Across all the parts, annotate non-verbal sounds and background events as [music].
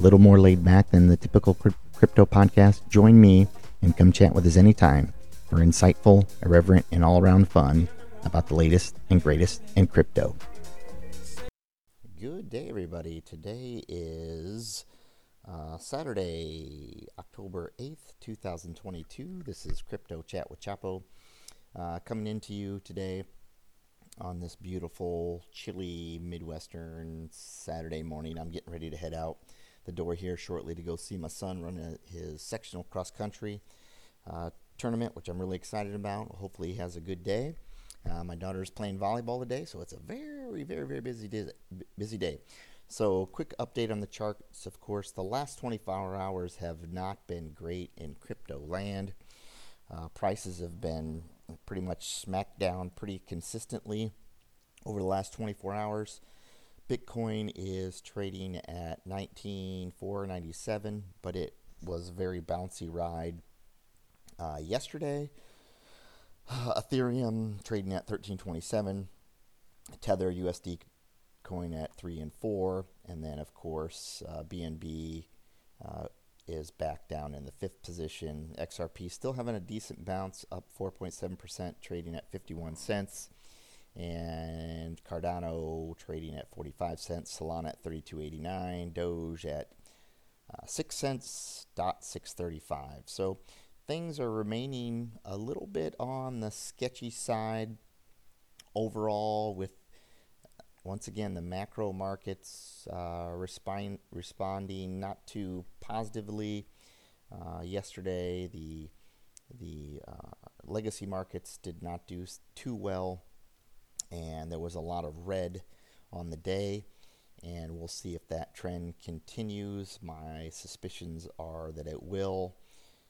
a little more laid back than the typical crypto podcast. Join me and come chat with us anytime for insightful, irreverent, and all around fun about the latest and greatest in crypto. Good day, everybody. Today is uh, Saturday, October 8th, 2022. This is Crypto Chat with Chapo uh, coming into you today on this beautiful, chilly Midwestern Saturday morning. I'm getting ready to head out the door here shortly to go see my son run his sectional cross country uh, tournament, which I'm really excited about. Hopefully, he has a good day. Uh, my daughter is playing volleyball today, so it's a very, very, very busy day. Busy day. So, quick update on the charts. Of course, the last 24 hours have not been great in crypto land. Uh, prices have been pretty much smacked down pretty consistently over the last 24 hours. Bitcoin is trading at 19,497, but it was a very bouncy ride uh, yesterday. [sighs] Ethereum trading at 1327, Tether USD coin at 3 and 4, and then of course uh, BNB uh, is back down in the fifth position. XRP still having a decent bounce, up 4.7%, trading at 51 cents. And Cardano trading at 45 cents, Solana at 32.89, Doge at uh, 6 cents, dot 635. So things are remaining a little bit on the sketchy side overall with once again, the macro markets uh, respond, responding not too positively. Uh, yesterday, the the uh, legacy markets did not do too well, and there was a lot of red on the day. And we'll see if that trend continues. My suspicions are that it will.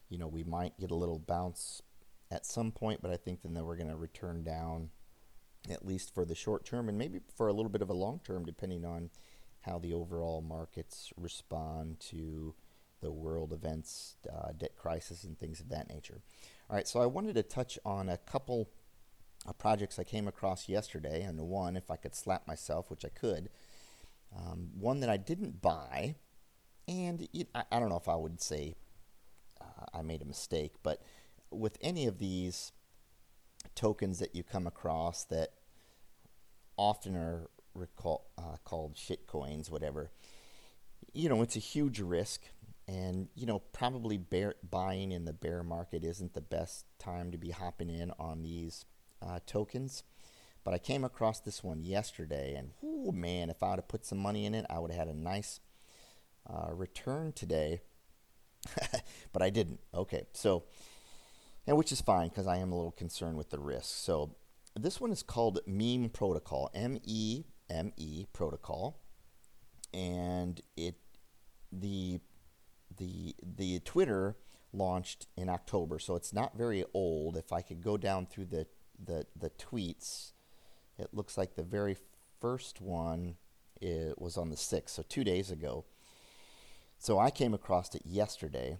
You know, we might get a little bounce at some point, but I think then that we're going to return down at least for the short term and maybe for a little bit of a long term, depending on how the overall markets respond to the world events, uh, debt crisis, and things of that nature. All right, so I wanted to touch on a couple projects I came across yesterday, and one, if I could slap myself, which I could, um, one that I didn't buy, and it, I, I, don't know if I would say uh, I made a mistake, but with any of these tokens that you come across that often are recall, uh, called shit coins, whatever. You know, it's a huge risk, and you know, probably bear, buying in the bear market isn't the best time to be hopping in on these uh, tokens. But I came across this one yesterday, and oh man, if I would have put some money in it, I would have had a nice uh, return today. [laughs] but I didn't. Okay, so and which is fine because I am a little concerned with the risk. So this one is called Meme Protocol, M E M E Protocol, and it the the the Twitter launched in October, so it's not very old. If I could go down through the the, the tweets, it looks like the very first one it was on the 6th, so two days ago. So I came across it yesterday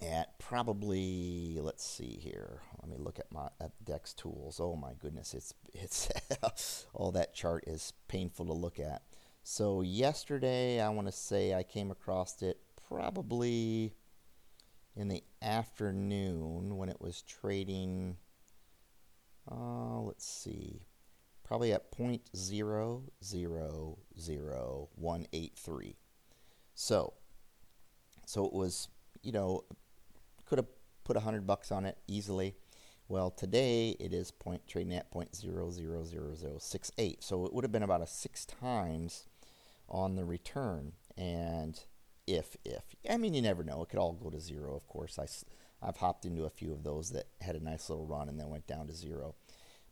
at probably let's see here. Let me look at my at DEXTools. Oh my goodness, it's [laughs] it's all that chart is painful to look at. So yesterday, I want to say I came across it probably in the afternoon when it was trading. Uh, let's see, probably at point zero zero zero one eight three. So, so it was you know could have put a hundred bucks on it easily. Well, today it is point trading at point zero zero zero zero six eight, so it would have been about a six times on the return. And if if I mean you never know, it could all go to zero. Of course, I I've hopped into a few of those that had a nice little run and then went down to zero.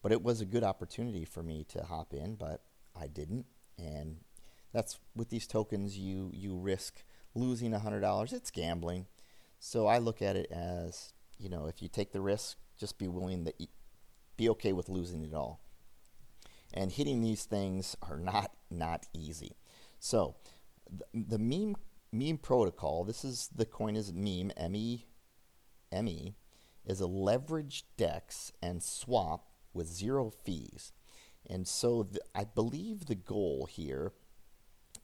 But it was a good opportunity for me to hop in, but I didn't. And that's with these tokens, you you risk losing $100, it's gambling. So I look at it as, you know, if you take the risk, just be willing to be okay with losing it all. And hitting these things are not not easy. So the, the meme meme protocol, this is the coin is meme, M E M E, is a leveraged DEX and swap with zero fees. And so I believe the goal here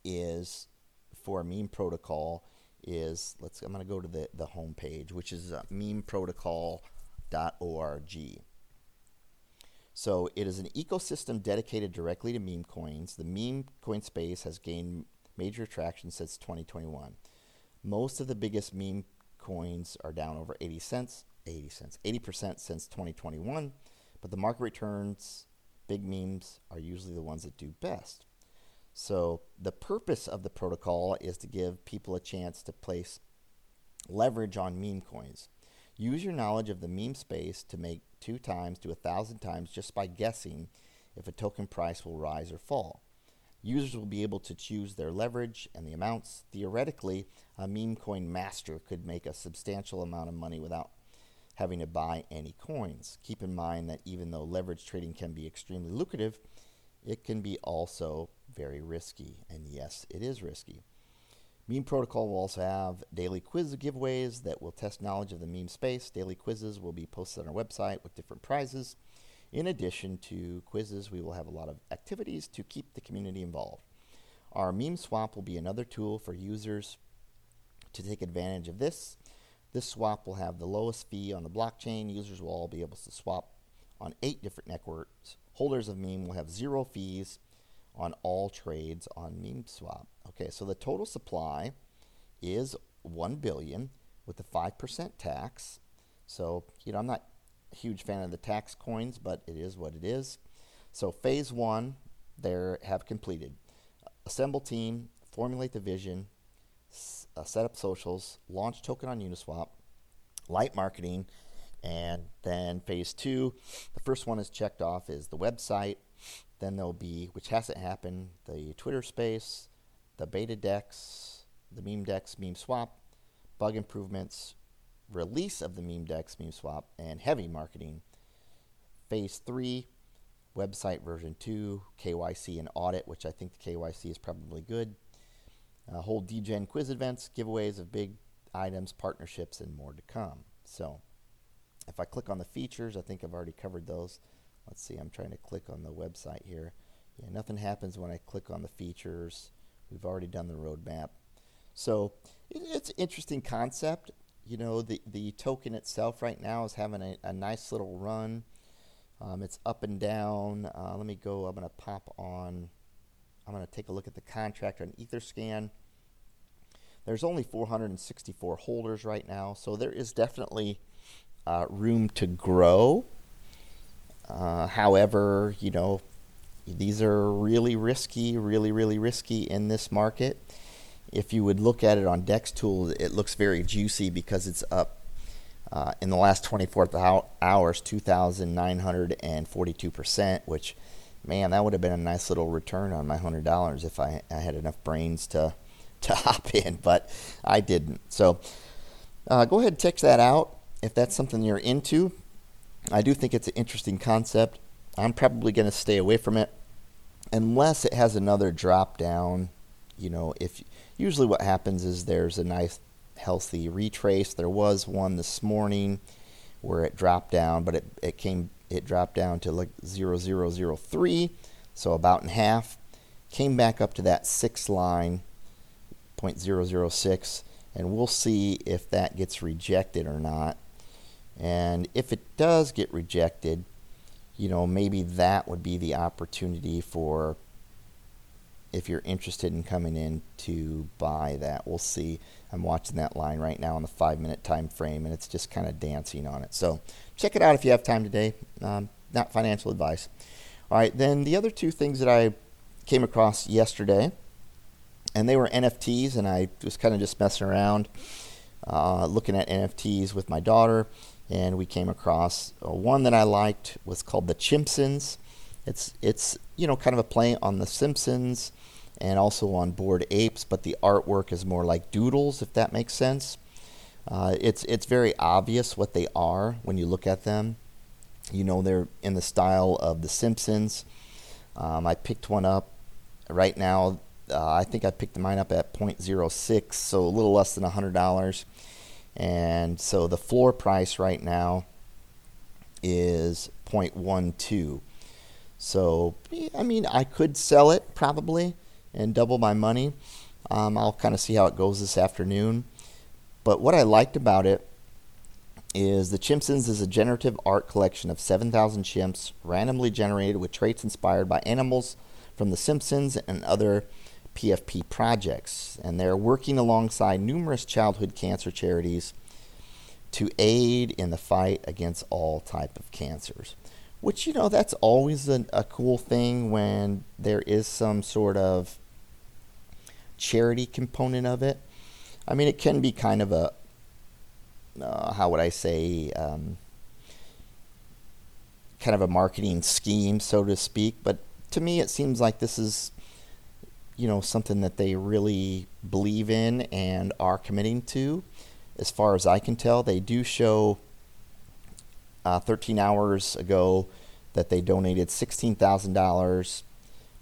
is for a meme protocol is let's I'm going to go to the the home page which is uh, memeprotocol.org. So it is an ecosystem dedicated directly to meme coins. The meme coin space has gained major traction since 2021. Most of the biggest meme coins are down over 80 cents, 80 cents, 80% since 2021, but the market returns, big memes are usually the ones that do best. So the purpose of the protocol is to give people a chance to place leverage on meme coins. Use your knowledge of the meme space to make two times to a thousand times just by guessing if a token price will rise or fall. Users will be able to choose their leverage and the amounts. Theoretically, a meme coin master could make a substantial amount of money without having to buy any coins. Keep in mind that even though leverage trading can be extremely lucrative, it can be also very risky. And yes, it is risky. Meme Protocol will also have daily quiz giveaways that will test knowledge of the meme space. Daily quizzes will be posted on our website with different prizes. In addition to quizzes, we will have a lot of activities to keep the community involved. Our meme swap will be another tool for users to take advantage of this. This swap will have the lowest fee on the blockchain. Users will all be able to swap on eight different networks. Holders of meme will have zero fees on all trades on meme swap. Okay, so the total supply is 1 billion with a 5% tax. So, you know, I'm not huge fan of the tax coins, but it is what it is. So, phase 1 there have completed. Assemble team, formulate the vision, uh, set up socials, launch token on Uniswap, light marketing, and then phase 2, the first one is checked off is the website, then there'll be, which hasn't happened, the Twitter space, the beta dex, the meme dex, meme swap, bug improvements, release of the meme dex, meme swap, and heavy marketing. Phase three, website version two, KYC and audit, which I think the KYC is probably good. Uh, hold degen quiz events, giveaways of big items, partnerships, and more to come. So, if I click on the features, I think I've already covered those. Let's see, I'm trying to click on the website here. Yeah, nothing happens when I click on the features. We've already done the roadmap. So it's an interesting concept. You know, the, the token itself right now is having a, a nice little run. Um, it's up and down. Uh, let me go. I'm going to pop on. I'm going to take a look at the contract on Etherscan. There's only 464 holders right now, so there is definitely uh, room to grow. Uh, however, you know, these are really risky, really, really risky in this market. If you would look at it on DexTool, it looks very juicy because it's up uh, in the last 24 hours 2,942%, which, man, that would have been a nice little return on my $100 if I, I had enough brains to, [laughs] to hop in, but I didn't. So uh, go ahead and check that out if that's something you're into. I do think it's an interesting concept. I'm probably going to stay away from it unless it has another drop down. You know, if usually what happens is there's a nice healthy retrace. There was one this morning where it dropped down, but it, it came it dropped down to like 0003, so about in half. Came back up to that six line, 0.006, and we'll see if that gets rejected or not. And if it does get rejected, you know, maybe that would be the opportunity for if you're interested in coming in to buy that. We'll see. I'm watching that line right now on the five minute time frame, and it's just kind of dancing on it. So check it out if you have time today. Um, not financial advice. All right, then the other two things that I came across yesterday, and they were NFTs, and I was kind of just messing around, uh, looking at NFTs with my daughter and we came across uh, one that I liked was called the Chimpsons. It's it's you know kind of a play on the Simpsons, and also on Bored Apes, but the artwork is more like doodles, if that makes sense. Uh, it's it's very obvious what they are when you look at them. You know they're in the style of The Simpsons. Um, I picked one up right now. Uh, I think I picked mine up at 0.06, so a little less than $100. And so the floor price right now is 0.12. So, I mean, I could sell it probably and double my money. Um, I'll kind of see how it goes this afternoon. But what I liked about it is the Chimpsons is a generative art collection of 7,000 chimps randomly generated with traits inspired by animals from The Simpsons and other PFP projects. And they're working alongside numerous childhood cancer charities to aid in the fight against all type of cancers. Which, you know, that's always a, a cool thing when there is some sort of charity component of it. I mean, it can be kind of a, uh, how would I say, um, kind of a marketing scheme, so to speak. But to me, it seems like this is, you know, something that they really believe in and are committing to. As far as I can tell, they do show uh, 13 hours ago that they donated $16,000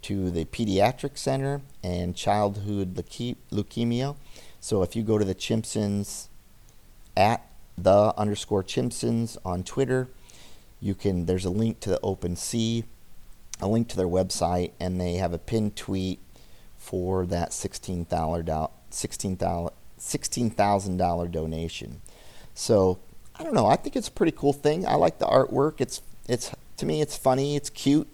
to the Pediatric Center and Childhood Leukemia. So if you go to the Chimpsons at the underscore Chimpsons on Twitter, you can. There's a link to the OpenSea, a link to their website, and they have a pinned tweet for that sixteen thousand sixteen thousand dollar donation. So I don't know. I think it's a pretty cool thing. I like the artwork. It's it's to me it's funny. It's cute.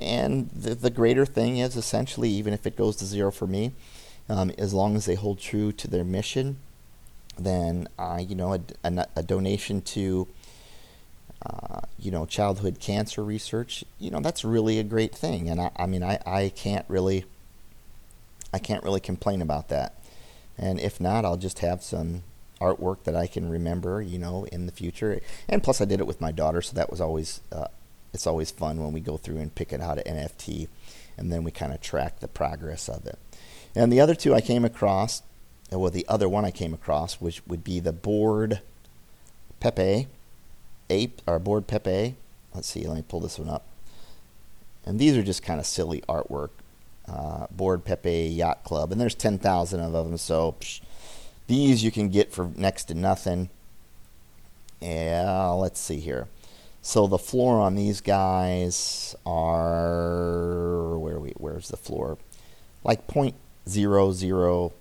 And the, the greater thing is essentially, even if it goes to zero for me, um, as long as they hold true to their mission, then uh, you know a, a, a donation to uh, you know childhood cancer research, you know that's really a great thing. And I, I mean I, I can't really I can't really complain about that. And if not, I'll just have some artwork that I can remember, you know, in the future. And plus, I did it with my daughter, so that was always uh, it's always fun when we go through and pick it out at NFT, and then we kind of track the progress of it. And the other two I came across, well, the other one I came across, which would be the bored Pepe, ape or bored Pepe. Let's see, let me pull this one up. And these are just kind of silly artwork. Uh, bored Pepe Yacht Club, and there's 10,000 of them, so psh, these you can get for next to nothing. Yeah, let's see here. So the floor on these guys are where we where's the floor? Like point zero zero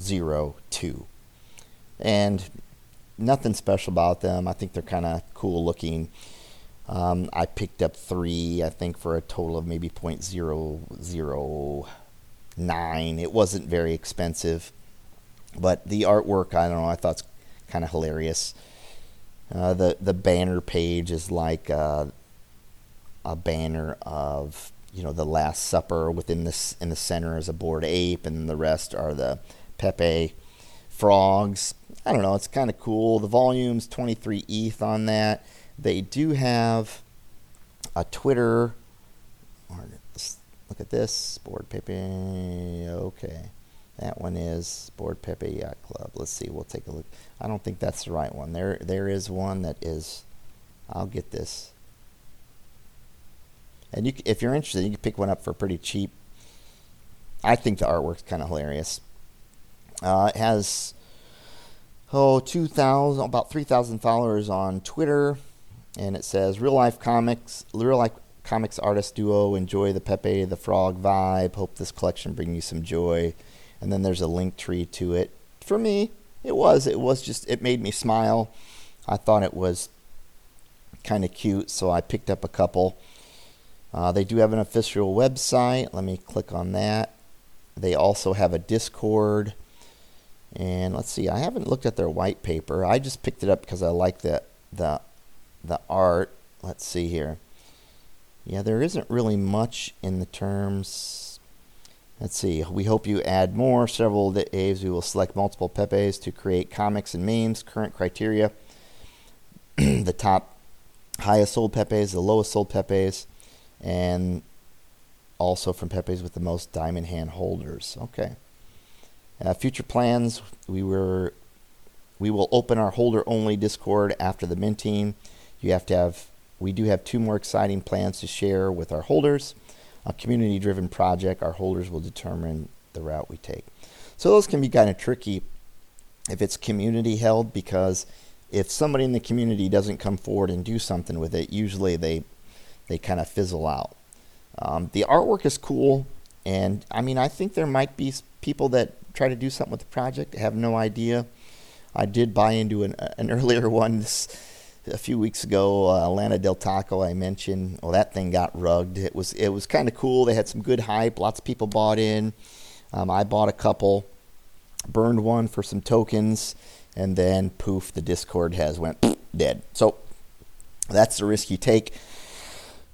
zero two, and nothing special about them. I think they're kind of cool looking. Um, I picked up three, I think, for a total of maybe point zero zero nine. It wasn't very expensive, but the artwork, I don't know, I thought it's kind of hilarious. Uh, the the banner page is like uh, a banner of you know the Last Supper. Within this in the center is a bored ape, and the rest are the Pepe frogs. I don't know. It's kind of cool. The volume's 23 ETH on that. They do have a Twitter. Look at this bored Pepe. Okay, that one is bored Pepe Yacht Club. Let's see. We'll take a look. I don't think that's the right one. There, there is one that is. I'll get this. And you, if you're interested, you can pick one up for pretty cheap. I think the artwork's kind of hilarious. Uh, it has oh 2,000, about 3,000 followers on Twitter, and it says real life comics, real life comics artist duo enjoy the Pepe the Frog vibe. Hope this collection bring you some joy. And then there's a Linktree to it. For me, it was. It was just, it made me smile. I thought it was kind of cute, so I picked up a couple. Uh, they do have an official website. Let me click on that. They also have a Discord. And let's see, I haven't looked at their white paper. I just picked it up because I like the, the, the art. Let's see here. Yeah, there isn't really much in the terms Let's see. We hope you add more. Several days we will select multiple Pepes to create comics and memes. Current criteria [clears throat] the top highest sold Pepes, the lowest sold Pepes, and also from Pepe's with the most diamond hand holders. Okay. Uh, future plans: we were we will open our holder only Discord after the minting. You have to have we do have two more exciting plans to share with our holders. A community driven project, our holders will determine the route we take. So those can be kind of tricky if it's community held because if somebody in the community doesn't come forward and do something with it, usually they they kind of fizzle out. Um, the artwork is cool, and I mean I think there might be people that try to do something with the project. have no idea. I did buy into an, an [laughs] earlier one this, a few weeks ago. Uh, Del Taco, I mentioned. Well, that thing got rugged. It was it was kind of cool. They had some good hype. Lots of people bought in. Um, I bought a couple, burned one for some tokens, and then poof, the Discord has went [sniffs] dead. So that's the risk you take.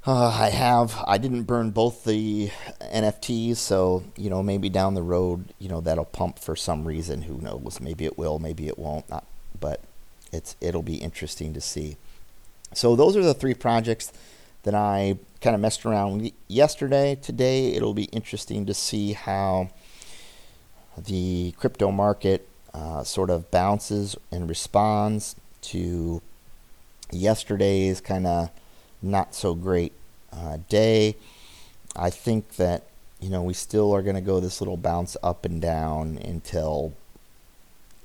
Uh, I have. I didn't burn both the NFTs, so you know maybe down the road, you know that'll pump for some reason. Who knows? Maybe it will. Maybe it won't. Not, but it's it'll be interesting to see. So those are the three projects that I kind of messed around yesterday. Today it'll be interesting to see how the crypto market uh, sort of bounces and responds to yesterday's kind of not so great uh, day. I think that you know we still are going to go this little bounce up and down until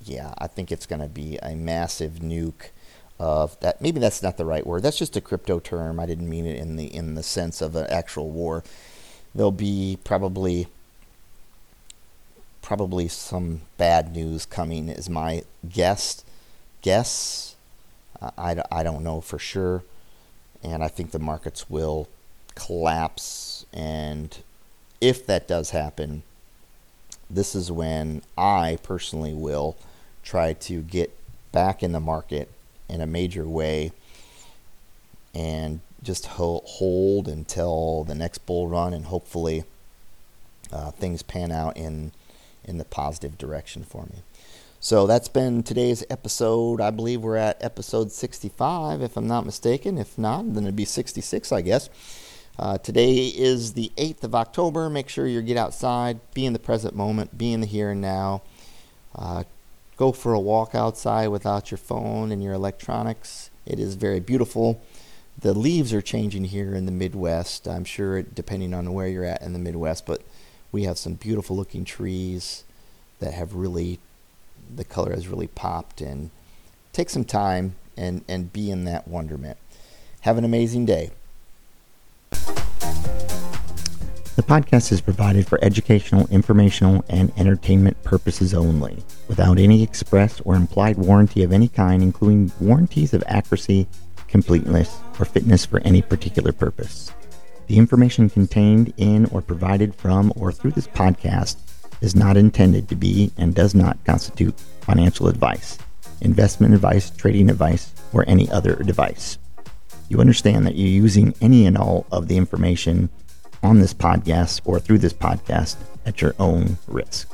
yeah, I think it's going to be a massive nuke of that. Maybe that's not the right word. That's just a crypto term. I didn't mean it in the in the sense of an actual war. There'll be probably probably some bad news coming is my guess guess I, I don't know for sure and i think the markets will collapse and if that does happen this is when i personally will try to get back in the market in a major way and just hold until the next bull run and hopefully uh, things pan out in in the positive direction for me. So that's been today's episode. I believe we're at episode 65, if I'm not mistaken. If not, then it'd be 66, I guess. Uh, today is the 8th of October. Make sure you get outside, be in the present moment, be in the here and now. Uh, go for a walk outside without your phone and your electronics. It is very beautiful. The leaves are changing here in the Midwest. I'm sure, depending on where you're at in the Midwest, but we have some beautiful looking trees that have really, the color has really popped. And take some time and, and be in that wonderment. Have an amazing day. The podcast is provided for educational, informational, and entertainment purposes only, without any express or implied warranty of any kind, including warranties of accuracy, completeness, or fitness for any particular purpose. The information contained in or provided from or through this podcast is not intended to be and does not constitute financial advice, investment advice, trading advice, or any other advice. You understand that you're using any and all of the information on this podcast or through this podcast at your own risk.